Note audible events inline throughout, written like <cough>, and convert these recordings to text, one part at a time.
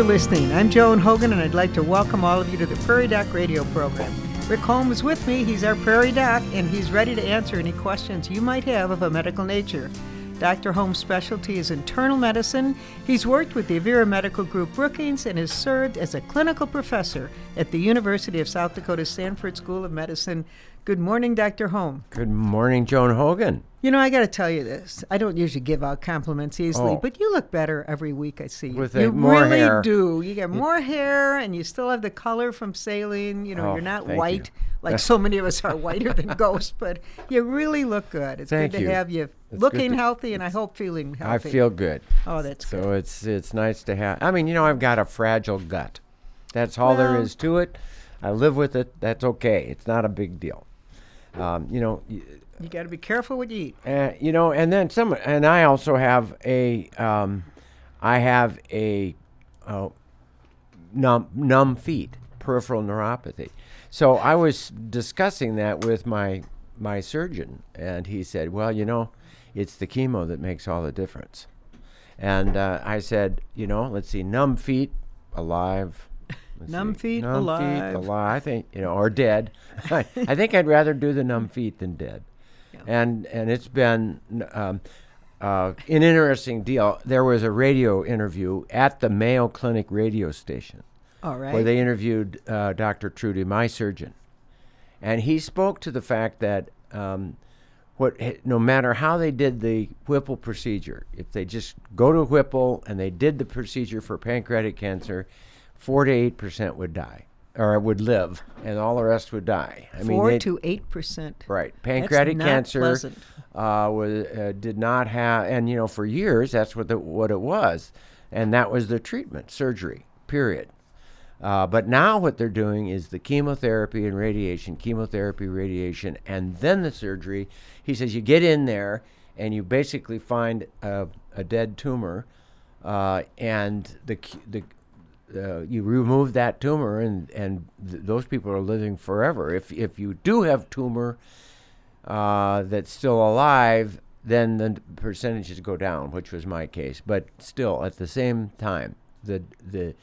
for listening. I'm Joan Hogan, and I'd like to welcome all of you to the Prairie Doc radio program. Rick Holm is with me. He's our Prairie Doc, and he's ready to answer any questions you might have of a medical nature. Dr. Holm's specialty is internal medicine. He's worked with the Avera Medical Group Brookings and has served as a clinical professor at the University of South Dakota Sanford School of Medicine. Good morning, Dr. Holm. Good morning, Joan Hogan. You know, I got to tell you this. I don't usually give out compliments easily, Oh. but you look better every week I see you. With, you really hair. do. You got more hair, and you still have the color from saline. You know, Oh, you're not white you. like so many of us are whiter than <laughs> ghosts, but you really look good. It's Thank good to you. have you It's looking to- healthy, and I hope feeling healthy. I feel good. Oh, that's good. So it's it's nice to have. I mean, you know, I've got a fragile gut. That's all there Well- is to it. I live with it. That's okay. It's not a big deal. Um, you know, You got to be careful what you eat. uh, you know, and then some. And I also have a. Um, I have a. Uh, numb numb feet, peripheral neuropathy. So I was discussing that with my my surgeon, and he said, "Well, you know, it's the chemo that makes all the difference." And uh, I said, "You know, let's see, numb feet, alive." Let's Numb feet, numb alive. feet, alive. I think you know, or dead. <laughs> I, think I'd rather do the numb feet than dead. And and it's been um, uh, an interesting deal. There was a radio interview at the Mayo Clinic radio station All right. where they interviewed uh, Dr. Truty, my surgeon, and he spoke to the fact that um, what no matter how they did the Whipple procedure, if they just go to Whipple and they did the procedure for pancreatic cancer, four to eight percent would die or would live, and all the rest would die. I Four they- to eight percent. Right, pancreatic cancer uh, was uh, did not have, and you know, for years that's what the, what it was, and that was the treatment, surgery, period. Uh, but now what they're doing is the chemotherapy and radiation, chemotherapy, radiation, and then the surgery. He says you get in there and you basically find a, a dead tumor, uh, and the the uh, you remove that tumor and and th- those people are living forever. If if you do have tumor uh, that's still alive, then the percentages go down, which was my case. But still, at the same time, the the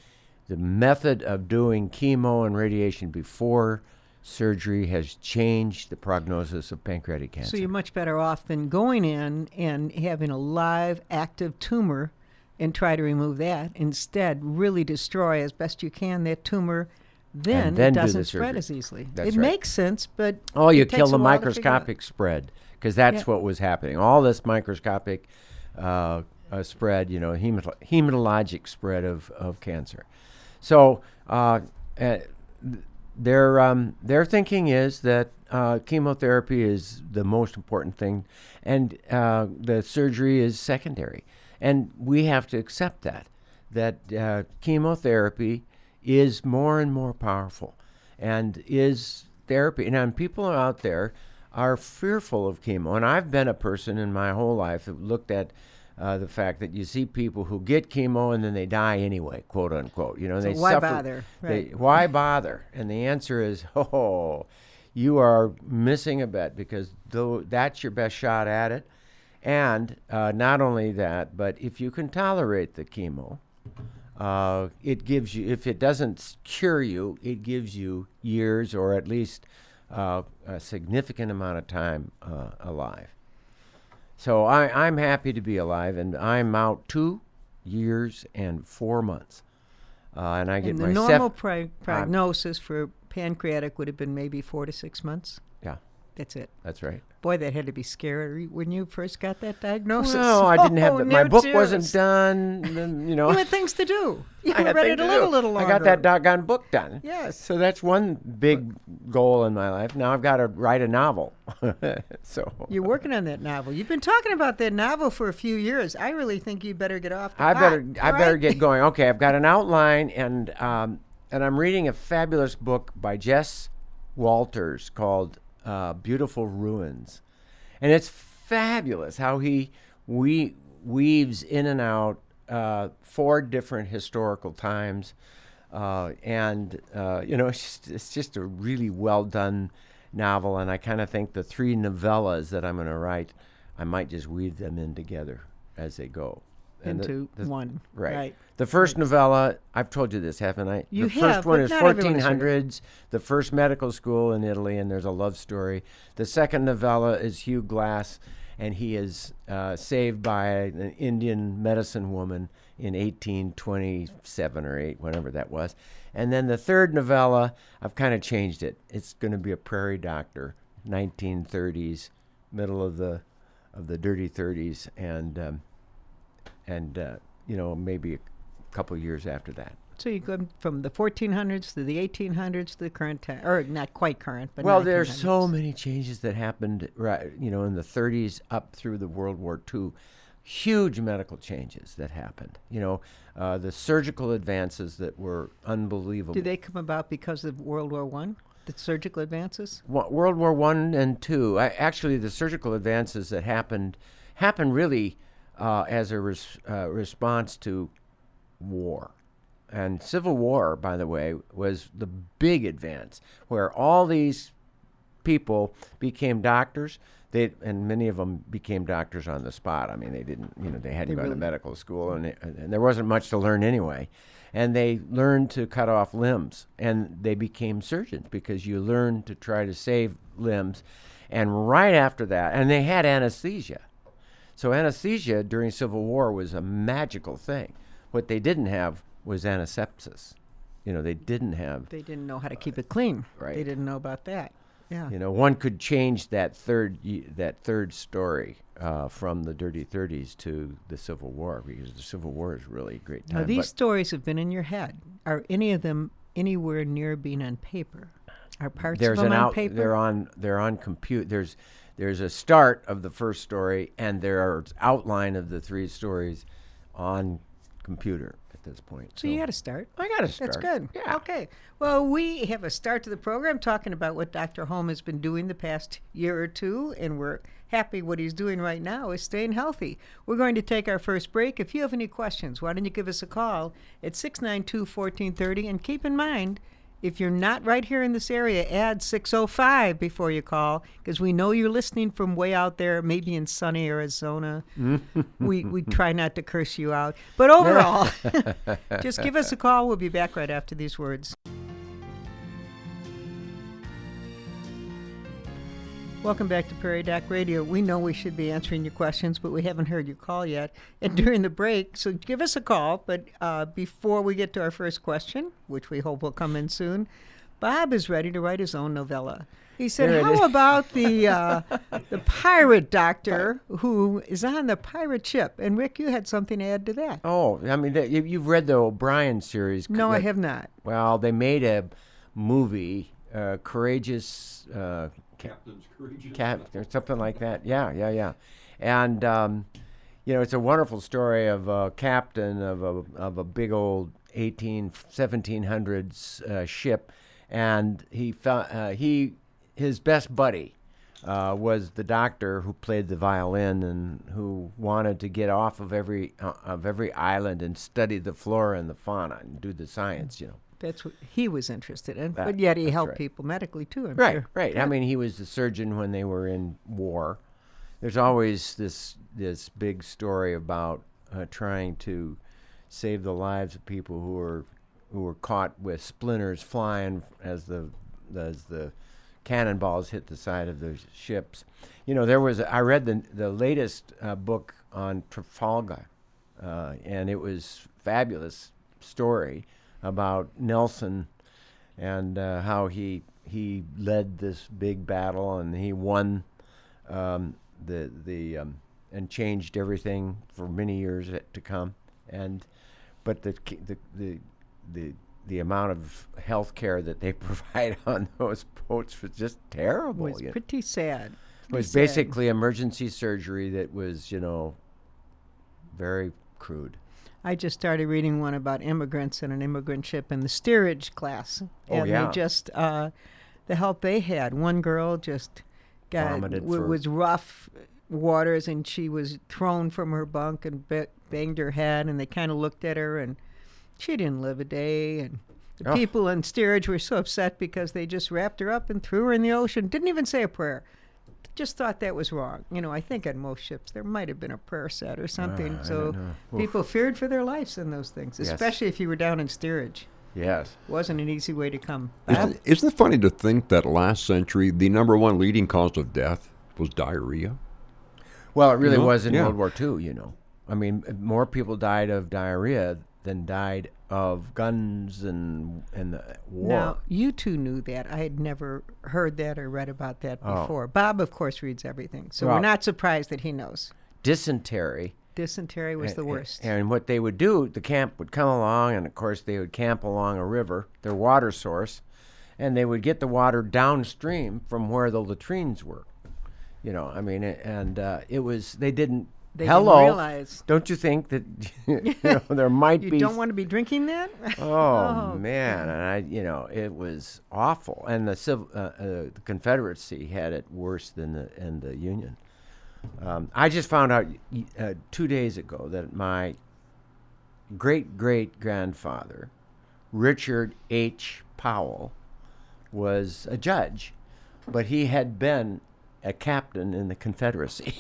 the method of doing chemo and radiation before surgery has changed the prognosis of pancreatic cancer. So you're much better off than going in and having a live, active tumor and try to remove that. Instead, really destroy as best you can that tumor. Then, then it do the doesn't spread as easily. That's it right. makes sense, but Oh, you kill the a while to figure out. microscopic spread because that's Yeah. what was happening. All this microscopic uh, uh, spread, you know, hematolo- hematologic spread of, of cancer. So uh, uh, their um, their thinking is that uh, chemotherapy is the most important thing, and uh, the surgery is secondary. And we have to accept that that uh, chemotherapy is more and more powerful, and is therapy. And, and people out there are fearful of chemo. And I've been a person in my whole life that looked at uh, the fact that you see people who get chemo and then they die anyway, quote unquote. You know, So they why suffer. bother? they- Right. why bother? And the answer is, <laughs> oh, you are missing a bet because though that's your best shot at it. And uh, not only that, but if you can tolerate the chemo, uh, it gives you, if it doesn't cure you, it gives you years or at least uh, a significant amount of time uh, alive. So I, I'm happy to be alive, and I'm out two years and four months. Uh, and I get And the my normal sep- prognosis for pancreatic would have been maybe four to six months. That's it. that's right. Boy, that had to be scary when you first got that diagnosis. Well, I didn't have <laughs> Oh, the, my no book wasn't done. you know, <laughs> You had things to do. <laughs> You I had read things a to little, do. little longer. I got that doggone book done. Yes. So that's one big goal in my life. Now I've got to write a novel. so You're working on that novel. You've been talking about that novel for a few years. I really think you better get off the I pot, better I all better get going. Okay, I've got an outline and um, and I'm reading a fabulous book by Jess Walters called uh, "Beautiful Ruins," and it's fabulous how he we weaves in and out uh, four different historical times, uh, and uh, you know <laughs> it's just, it's just a really well done novel. And I kind of think the three novellas that I'm going to write, I might just weave them in together as they go. And the- into the- one. Right. The first novella, I've told you this, haven't I? You the first have, one but is not everyone has heard 1400s, the first medical school in Italy, and there's a love story. The second novella is Hugh Glass, and he is uh, saved by an Indian medicine woman in 1827 or 8, whatever that was. And then the third novella, I've kind of changed it. It's going to be a prairie doctor, 1930s, middle of the of the dirty 30s, and um, and uh, you know maybe couple years after that. So you go from the 1400s to the 1800s to the current time, or not quite current, but well, there's so many changes that happened, right? You know, in the 30s up through the World War II, huge medical changes that happened. You know, uh, the surgical advances that were unbelievable. Did they come about because of World War One? The surgical advances. Wa- World War One and Two. I, actually, the surgical advances that happened happened really uh, as a res- uh, response to war. And Civil War, by the way, was the big advance where all these people became doctors. They and many of them became doctors on the spot. I mean, they didn't, you know, they hadn't They gone really- to medical school, and, it, and there wasn't much to learn anyway. And they learned to cut off limbs, and they became surgeons because you learn to try to save limbs. And right after that, and they had anesthesia. So anesthesia during Civil War was a magical thing. What they didn't have was antisepsis. You know, they didn't have They didn't know how to keep it clean. Right. They didn't know about that. Yeah. You know, one could change that third that third story uh, from the Dirty Thirties to the Civil War because the Civil War is really a great time. Now these but stories have been in your head. Are any of them anywhere near being on paper? Are parts there's of them an on out. paper? They're on. They're on compute. There's there's a start of the first story, and there are outline of the three stories on computer at this point. so you got to start. I got to start. That's good. Yeah. Okay. Well, we have a start to the program talking about what Dr. Holm has been doing the past year or two, and we're happy what he's doing right now is staying healthy. We're going to take our first break. If you have any questions, why don't you give us a call at 692 1430? And keep in mind, if you're not right here in this area, add 605 before you call because we know you're listening from way out there, maybe in sunny Arizona. <laughs> we, we try not to curse you out. But overall, <laughs> <laughs> just give us a call. We'll be back right after these words. Welcome back to Prairie Doc Radio. We know we should be answering your questions, but we haven't heard your call yet. And during the break, so give us a call. But uh, before we get to our first question, which we hope will come in soon, Bob is ready to write his own novella. He said, "How is." about the uh, <laughs> the pirate doctor who is on the pirate ship?" And Rick, you had something to add to that. Oh, I mean, you've read the O'Brian series. no, I have not. Well, they made a movie, uh, Courageous uh, Captain's courageous. Or something like that. Yeah, yeah, yeah. And um, you know, it's a wonderful story of a captain of a of a big old 18 1700s uh, ship, and he found uh, he his best buddy. Uh, was the doctor who played the violin and who wanted to get off of every uh, of every island and study the flora and the fauna and do the science, you know. That's what he was interested in. That- but yet he helped right. people medically too. I'm Right, sure. right. I mean, he was the surgeon when they were in war. There's always this this big story about uh, trying to save the lives of people who were who were caught with splinters flying as the as the cannonballs hit the side of the ships. You know, there was I read the the latest uh, book on Trafalgar, uh, and it was fabulous story about Nelson and uh, how he he led this big battle and he won um, the the um, and changed everything for many years to come and but the the the the, the amount of health care that they <laughs> provide on those boats was just terrible. It was know. pretty sad. It Pretty was sad. basically emergency surgery that was you know very crude. I just started reading one about immigrants and an immigrant ship in the steerage class, Oh, and yeah. they just uh, the help they had. One girl just got Vomited w- for- was rough waters, and she was thrown from her bunk and ba- banged her head, and they kind of looked at her, and she didn't live a day, and. The Oh. people in steerage were so upset because they just wrapped her up and threw her in the ocean. Didn't even say a prayer. Just thought that was wrong. You know, I think on most ships there might have been a prayer set or something, Uh, so don't know. Oof. people feared for their lives in those things, Yes. especially if you were down in steerage. Yes. Wasn't an easy way to come. Bob? Isn't, isn't it funny to think that last century the number one leading cause of death was diarrhea? Well, it really know? was in Yeah. World War II, you know. I mean, more people died of diarrhea than died of guns and and the war. Now, you two knew that. I had never heard that or read about that Oh. before. Bob, of course, reads everything, so Well- we're not surprised that he knows. Dysentery. Dysentery was the worst. And what they would do, the camp would come along, and of course they would camp along a river, their water source, and they would get the water downstream from where the latrines were. You know, I mean, and uh, it was they didn't. They hello, didn't realize. don't you think that <laughs> you <laughs> know there might You be You don't want to be drinking that? <laughs> Oh, man, and I, you know, it was awful. And the civil, uh, uh, the Confederacy had it worse than the and the Union. Um, I just found out uh, two days ago that my great great grandfather, Richard H. Powell, was a judge, but he had been a captain in the Confederacy.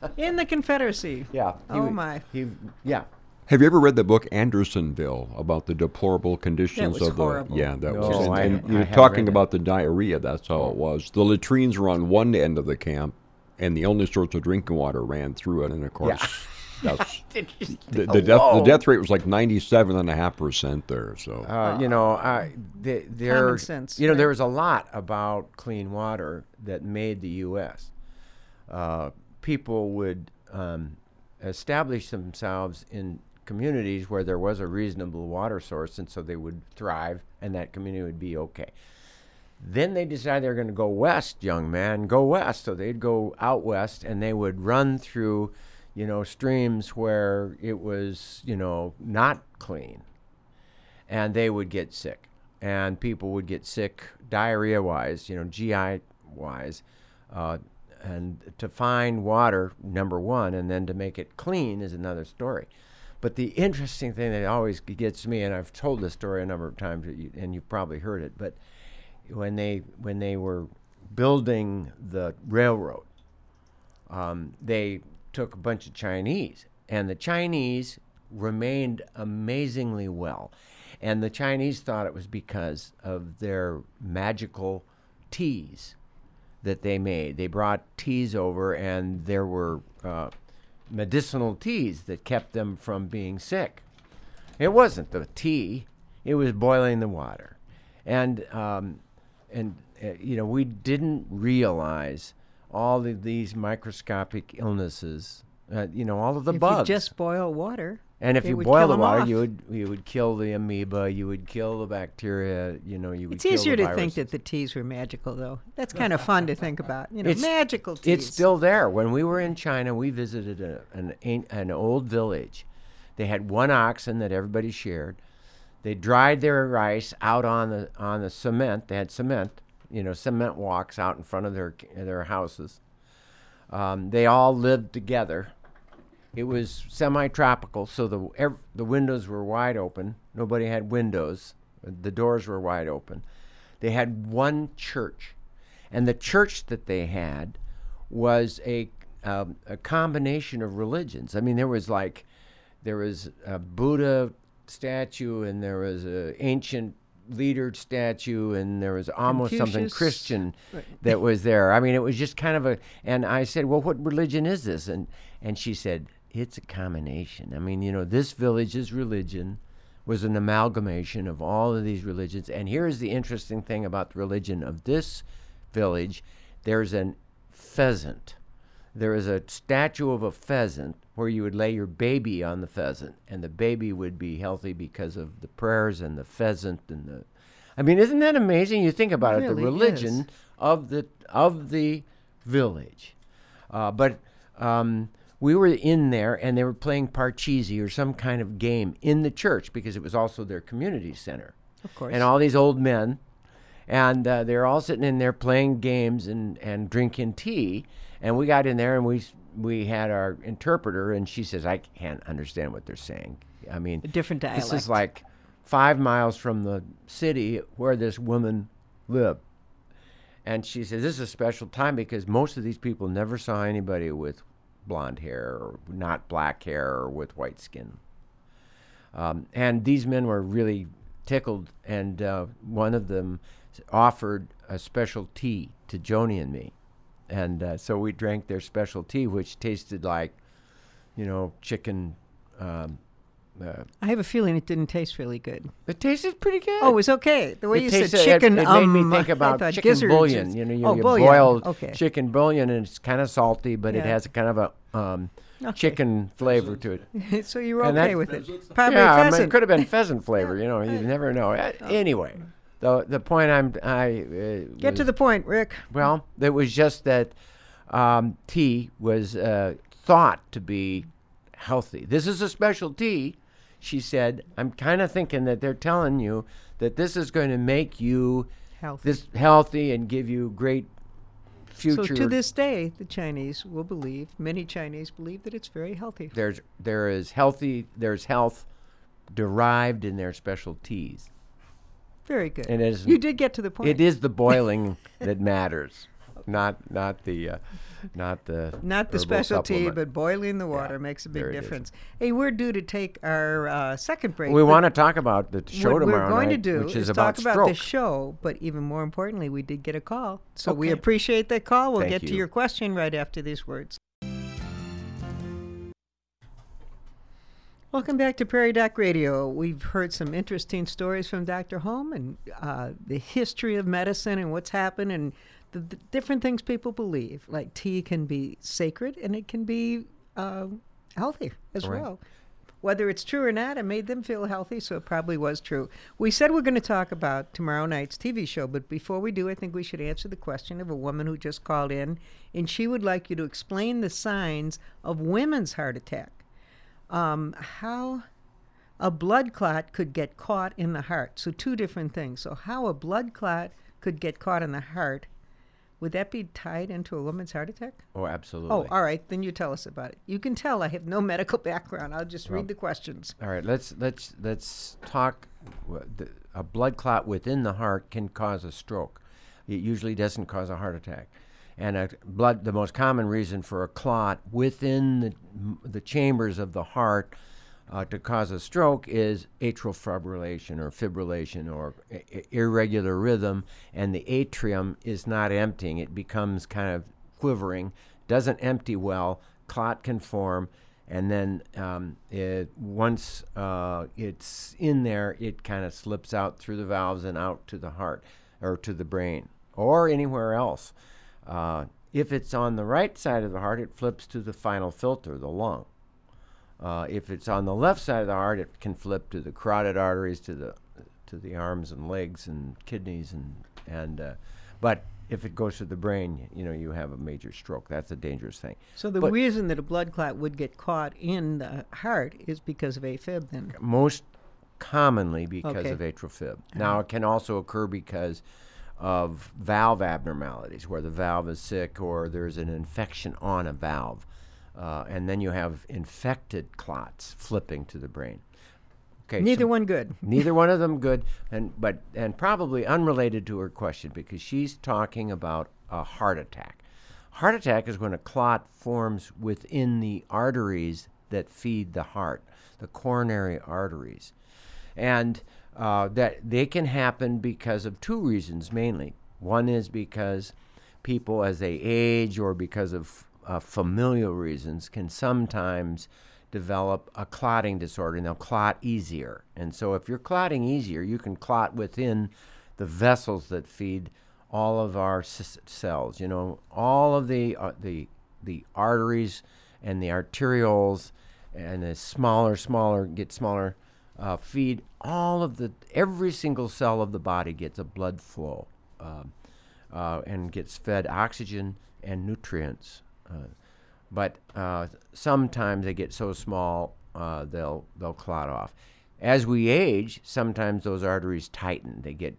<laughs> in the Confederacy. yeah. he Oh, my. He yeah. Have you ever read the book Andersonville about the deplorable conditions was of the? horrible. Yeah, that No, was. I- and I you're haven't talking about the diarrhea. That's how it was. The latrines were on one end of the camp, and the only source of drinking water ran through it. And of course, <laughs> that's <laughs> the, the death. The death rate was like ninety-seven and a half percent there. So Uh, you know, I the, there, sense, you know, right? there was a lot about clean water that made the U.S. Uh, people would um, establish themselves in communities where there was a reasonable water source, and so they would thrive, and that community would be okay. Then they decided they were going to go west, young man, go west. So they'd go out west, and they would run through, you know, streams where it was, you know, not clean and they would get sick, and people would get sick diarrhea wise, you know, GI wise, uh, and to find water number one, and then to make it clean is another story. But the interesting thing that always gets me, and I've told this story a number of times, and you've probably heard it, but when they when they were building the railroad, um, they took a bunch of Chinese, and the Chinese remained amazingly well. And the Chinese thought it was because of their magical teas that they made. They brought teas over, and there were uh, medicinal teas that kept them from being sick. It wasn't the tea; it was boiling the water, and um, and uh, you know we didn't realize all of these microscopic illnesses. Uh, you know all of the if bugs. you just boil water. And if it you boil the water, off. you would you would kill the amoeba. You would kill the bacteria. You know you would. It's easier to think that the teas were magical, though. That's kind of fun to think about. You know, It's- magical teas. It's still there. When we were in China, we visited a, an an an old village. They had one oxen that everybody shared. They dried their rice out on the on the cement. They had cement, you know, cement walks out in front of their their houses. Um, they all lived together. It was semi-tropical, so the ev- the windows were wide open. Nobody had windows. The doors were wide open. They had one church, and the church that they had was a um, a combination of religions. I mean, there was like there was a Buddha statue, and there was a ancient leader statue, and there was almost something Confucius. Christian that was there. I mean, it was just kind of a. And I said, "Well, what religion is this?" And and she said, "It's a combination. I mean, you know, this village's religion." was an amalgamation of all of these religions. And here's the interesting thing about the religion of this village there's an pheasant. There is a statue of a pheasant where you would lay your baby on the pheasant, and the baby would be healthy because of the prayers and the pheasant and the. I mean, isn't that amazing? You think about it, the Really religion is. of the of the village. Uh, but um, we were in there and they were playing parcheesi or some kind of game in the church because it was also their community center. Of course. And all these old men, and uh, they're all sitting in there playing games and, and drinking tea. And we got in there and we we had our interpreter, and she says, "I can't understand what they're saying." I mean, A different this is like five miles from the city where this woman lived. And she says this is a special time because most of these people never saw anybody with blonde hair or not black hair or with white skin. Um, and these men were really tickled, and uh, one of them offered a special tea to Joni and me. And uh, so we drank their special tea, which tasted like, you know, chicken. Um, uh, I have a feeling it didn't taste really good. it tasted pretty good. Oh, it was okay. The way It you said tasted- it- chicken, It, um, made me think I about thought chicken gizzards bouillon. is- You know, you, oh, you bouillon. boil Okay. chicken bouillon, and it's kind of salty, but it has a kind of a um, Okay. chicken flavor to it. <laughs> so you were And okay that- with it. Probably yeah, I mean, it could have been pheasant <laughs> flavor. You know, you never know. Uh, Anyway, the the point I'm I uh, Get to the point, Rick. well, it was just that um, tea was uh, thought to be healthy. This is a special tea, she said. I'm kind of thinking that they're telling you that this is going to make you Healthy. this healthy and give you great future. So to this day, the Chinese will believe, many Chinese believe that it's very healthy. there's there is healthy there's health derived in their special teas. Very good. And it is- you did get to the point. It is the boiling <laughs> that matters, not not the uh, not the Not the specialty, supplement. but boiling the water makes a big there it is. difference. Hey, we're due to take our uh, second break. we want to talk about the show what tomorrow we're going night, to do which is, is about talk about stroke. the show, but even more importantly, we did get a call. So we appreciate that call. We'll Thank get to your question right after these words. Welcome back to Prairie Doc Radio. We've heard some interesting stories from Dr. Holm and uh, the history of medicine and what's happened and the, the different things people believe. Like tea can be sacred and it can be uh, healthy as Right. well. Whether it's true or not, it made them feel healthy, so it probably was true. We said we're going to talk about tomorrow night's TV show, but before we do, I think we should answer the question of a woman who just called in, and she would like you to explain the signs of women's heart attack. Um, how a blood clot could get caught in the heart. So, two different things. So, how a blood clot could get caught in the heart, would that be tied into a woman's heart attack? oh, absolutely. Oh, all right. Then you tell us about it. You can tell I have no <laughs> medical background. I'll just Well- read the questions. All right, let's let's let's talk. A blood clot within the heart can cause a stroke. It usually doesn't cause a heart attack. And a blood, the most common reason for a clot within the the chambers of the heart uh, to cause a stroke is atrial fibrillation or fibrillation or i- irregular rhythm, and the atrium is not emptying; it becomes kind of quivering, doesn't empty well, clot can form, and then um, it, once uh, it's in there, it kind of slips out through the valves and out to the heart or to the brain or anywhere else. Uh, if it's on the right side of the heart, it flips to the final filter, the lung. Uh, if it's on the left side of the heart, it can flip to the carotid arteries, to the to the arms and legs and kidneys and and. Uh, but if it goes to the brain, you know, you have a major stroke. That's a dangerous thing. So the But- reason that a blood clot would get caught in the heart is because of AFib. Then most commonly because Okay. of atrial fib. Now, it can also occur because of valve abnormalities, where the valve is sick or there's an infection on a valve. Uh, and then you have infected clots flipping to the brain. Okay, so neither one good. neither <laughs> one of them good, and but and probably unrelated to her question because she's talking about a heart attack. Heart attack is when a clot forms within the arteries that feed the heart, the coronary arteries, and uh, that they can happen because of two reasons mainly. One is because people, as they age, or because of uh, familial reasons, can sometimes develop a clotting disorder and they'll clot easier. And so, if you're clotting easier, you can clot within the vessels that feed all of our s- cells. You know, all of the uh, the the arteries and the arterioles, and the smaller, smaller get smaller. Uh, feed all of the every single cell of the body gets a blood flow um, uh, and gets fed oxygen and nutrients. Uh, but uh, sometimes they get so small uh, they'll they'll clot off. As we age, sometimes those arteries tighten. They get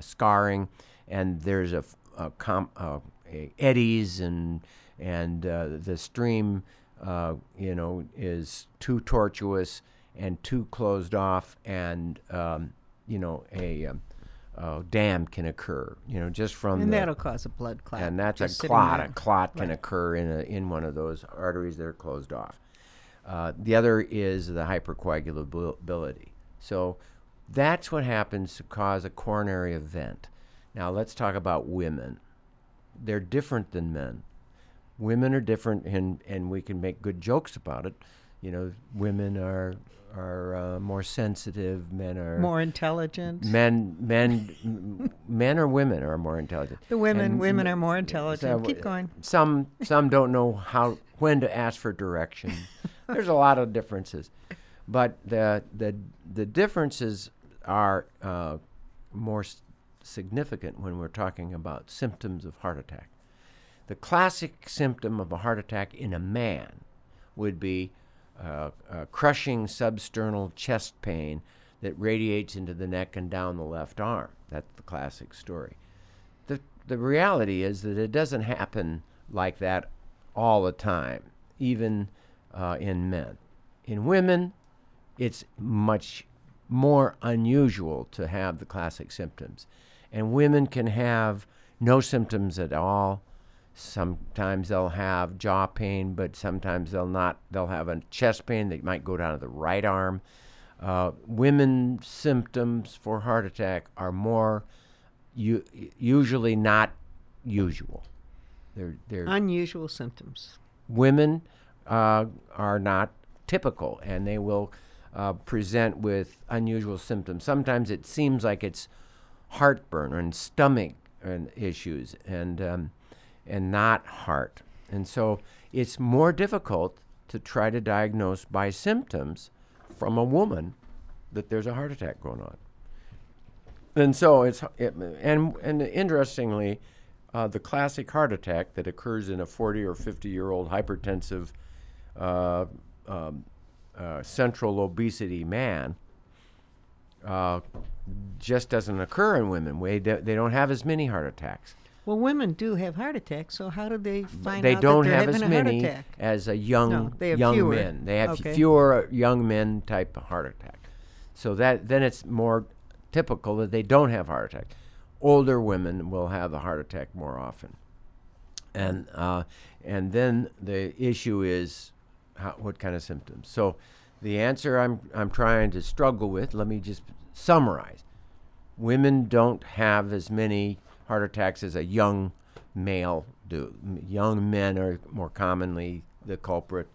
scarring, and there's a, a com- a eddies and and the stream, uh, you know, is too tortuous and too closed off, and um, you know a um, uh, dam can occur. You know, just from And the, that'll cause a blood clot. and that's a just clot. A clot can Right. occur in a, in one of those arteries that are closed off. Uh, the other is the hypercoagulability. So that's what happens to cause a coronary event. Now let's talk about women. They're different than men. Women are different, and, and we can make good jokes about it. You know, women are are uh, more sensitive. Men are More intelligent. men men men or women are more intelligent. The women, And women are more so intelligent. Keep going. Some some don't know how when to ask for direction. <laughs> There's a lot of differences, but the the the differences are uh, more s- significant when we're talking about symptoms of heart attack. The classic symptom of a heart attack in a man would be uh, crushing substernal chest pain that radiates into the neck and down the left arm. That's the classic story. The, the reality is that it doesn't happen like that all the time, even uh, in men. In women, it's much more unusual to have the classic symptoms. And women can have no symptoms at all. Sometimes they'll have jaw pain, but sometimes they'll not. They'll have a chest pain that might go down to the right arm. Uh, women symptoms for heart attack are more u- usually not usual. They're, they're Unusual symptoms. women uh, are not typical and they will uh, present with unusual symptoms. Sometimes it seems like it's heartburn and stomach and issues and, um, and not heart. And so it's more difficult to try to diagnose by symptoms from a woman that there's a heart attack going on. And so it's it, and and interestingly, uh, the classic heart attack that occurs in a 40 or 50 year old hypertensive, uh, um, uh, central obesity man, uh, just doesn't occur in women. We they don't have as many heart attacks. Well, women do have heart attacks, so how do they find they out don't that they're have having as a heart attack? as a young No, they have young fewer. men. They have Okay. fewer young men type of heart attack. So that then it's more typical that they don't have heart attack. Older women will have a heart attack more often. And uh, and then the issue is how, what kind of symptoms. So the answer I'm I'm trying to struggle with. Let me just summarize. Women don't have as many heart attacks as a young male do. Young men are more commonly the culprit,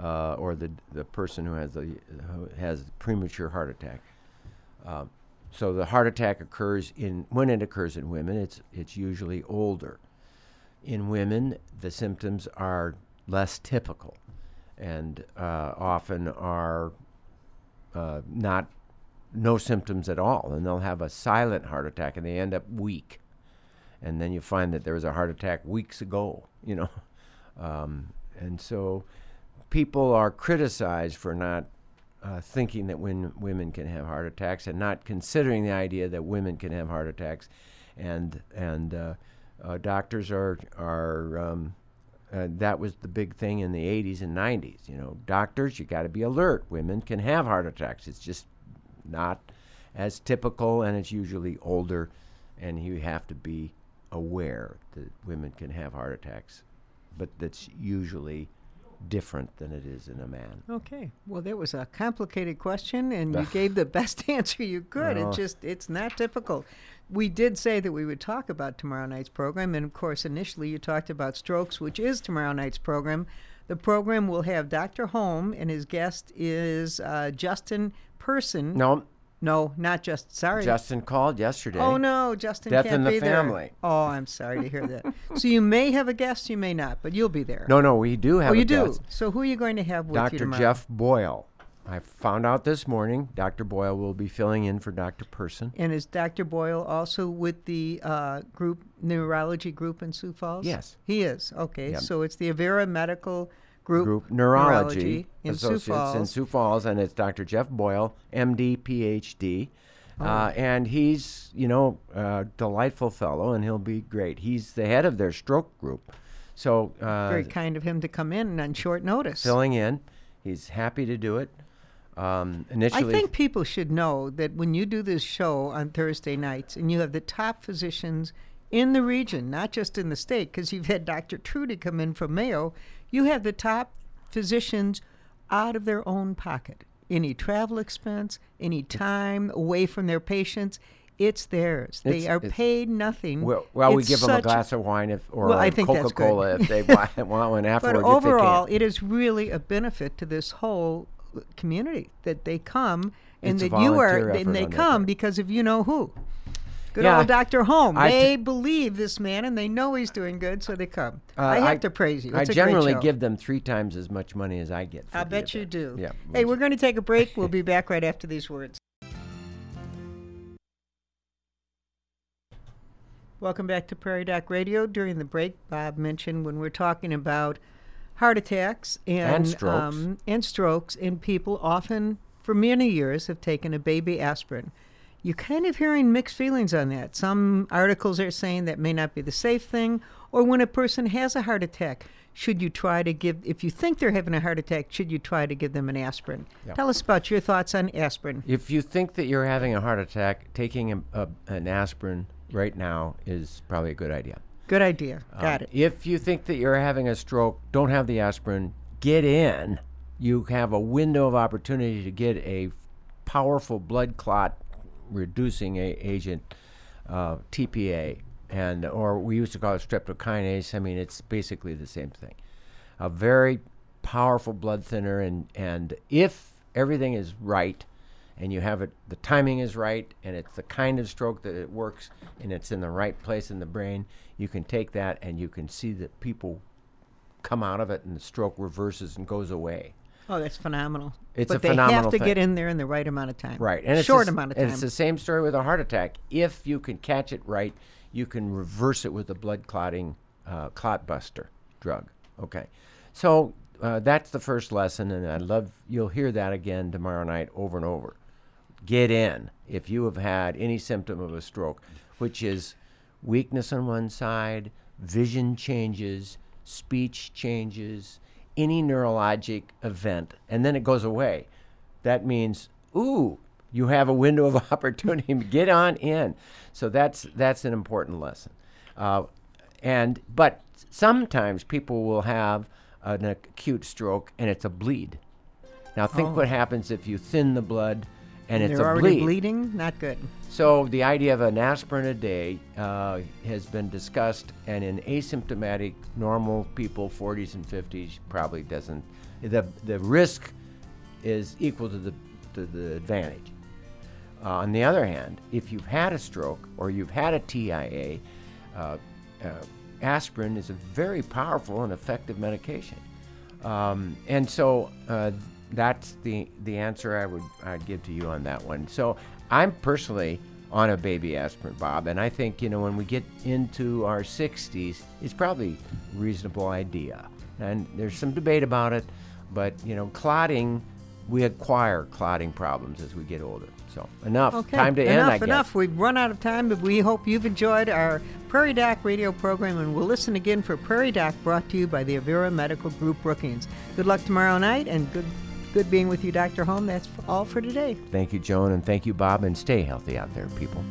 uh, or the the person who has the who has premature heart attack. Uh, so the heart attack occurs in when it occurs in women. It's it's usually older. In women, the symptoms are less typical, and uh, often are uh, not no symptoms at all, and they'll have a silent heart attack, and they end up weak, and then you find that there was a heart attack weeks ago, you know, <laughs> um, and so people are criticized for not uh, thinking that when women can have heart attacks and not considering the idea that women can have heart attacks, and and uh, uh, doctors are are um, uh, that was the big thing in the 80s and 90s. You know, doctors, you got to be alert. Women can have heart attacks. It's just not as typical, and it's usually older, and you have to be aware that women can have heart attacks, but that's usually different than it is in a man. Okay. Well, that was a complicated question, and you <laughs> gave the best <laughs> answer you could. No. It just, it's not difficult. We did say that we would talk about tomorrow night's program, and of course, initially you talked about strokes, which is tomorrow night's program. The program will have Dr. Holm, and his guest is uh, Justin Person. No, No, not just. Sorry. Justin called yesterday. Oh no, Justin Death can't in the be there. family. Oh, I'm sorry to hear that. so you may have a guest, you may not, but you'll be there. No, no, we do have oh, a you do. guest. So who are you going to have with you Dr. tomorrow? Jeff Boyle. I found out this morning Dr. Boyle will be filling in for Dr. Person. And is Dr. Boyle also with the uh, group neurology group in Sioux Falls? Yes. he is. Okay, Yep. so it's the Avera Medical Group, Group Neurology, in Sioux Associates Falls. in Sioux Falls, and it's Dr. Jeff Boyle, MD, PhD. Uh, and he's, you know, a delightful fellow, and he'll be great. He's the head of their stroke group. So, uh, Very kind of him to come in on short notice. filling in. He's happy to do it. Um, I think people should know that when you do this show on Thursday nights and you have the top physicians in the region, not just in the state, because you've had Dr. Truty come in from Mayo, you have the top physicians out of their own pocket. Any travel expense, any time away from their patients, it's theirs. It's- they are paid nothing. well, well we give them a glass of wine if, or Well, I a think that's good. Coca-Cola if they want, <laughs> one But overall, it is really a benefit to this whole uh, community that they come and It's that you are, and they come because of you know who. Good Yeah, old Dr. Holm. I they believe this man and they know he's doing good, so they come. Uh, I have to praise you. I It's a generally give them three times as much money as I get. For I bet you do. Yeah. Hey, we're going to take a break. We'll be <laughs> back right after these words. Welcome back to Prairie Doc Radio. During the break, Bob mentioned when we're talking about heart attacks and, And strokes. Um, and strokes, and people often, for many years, have taken a baby aspirin. You're kind of hearing mixed feelings on that. Some articles are saying that may not be the safe thing, or when a person has a heart attack, should you try to give, if you think they're having a heart attack, should you try to give them an aspirin? Yeah. Tell us about your thoughts on aspirin. If you think that you're having a heart attack, taking a, a, an aspirin right now is probably a good idea. Good idea. Got Um, it. If you think that you're having a stroke, don't have the aspirin, get in. You have a window of opportunity to get a powerful blood clot reducing agent, uh, TPA, and or we used to call it streptokinase. I mean, it's basically the same thing. A very powerful blood thinner, and and if everything is right, and you have it, the timing is right, and it's the kind of stroke that it works, and it's in the right place in the brain, you can take that and you can see that people come out of it, and the stroke reverses and goes away. Oh, that's phenomenal. It's but a they have to thing. get in there in the right amount of time. Right, and it's short s- amount of and time. It's the same story with a heart attack. If you can catch it right, you can reverse it with a blood clotting uh, clot buster drug. Okay, so uh, that's the first lesson, and I love you'll hear that again tomorrow night over and over. Get in if you have had any symptom of a stroke, which is weakness on one side, vision changes, speech changes, any neurologic event, and then it goes away. That means, ooh, you have a window of <laughs> opportunity. Get on in. So that's that's an important lesson. Uh, and but sometimes people will have an acute stroke and it's a bleed. Now think Oh. what happens if you thin the blood and it's they're a already bleed. bleeding. Not good. So the idea of an aspirin a day uh, has been discussed, and in asymptomatic normal people, 40s and 50s, probably doesn't. The the risk is equal to the to the advantage. Uh, on the other hand, if you've had a stroke or you've had a TIA, uh, uh, aspirin is a very powerful and effective medication. Um, and so uh, that's the the answer I would I'd give to you on that one. So I'm personally on a baby aspirin, Bob, and I think you know when we get into our 60s, it's probably a reasonable idea. And there's some debate about it, but you know, clotting, we acquire clotting problems as we get older. So enough. Okay. Time to enough, end. I guess. enough. We've run out of time, but we hope you've enjoyed our Prairie Doc radio program, and we'll listen again for Prairie Doc, brought to you by the Avera Medical Group Brookings. Good luck tomorrow night, and good, good being with you, Dr. Holm. That's all for today. Thank you, Joan, and thank you, Bob, and stay healthy out there, people.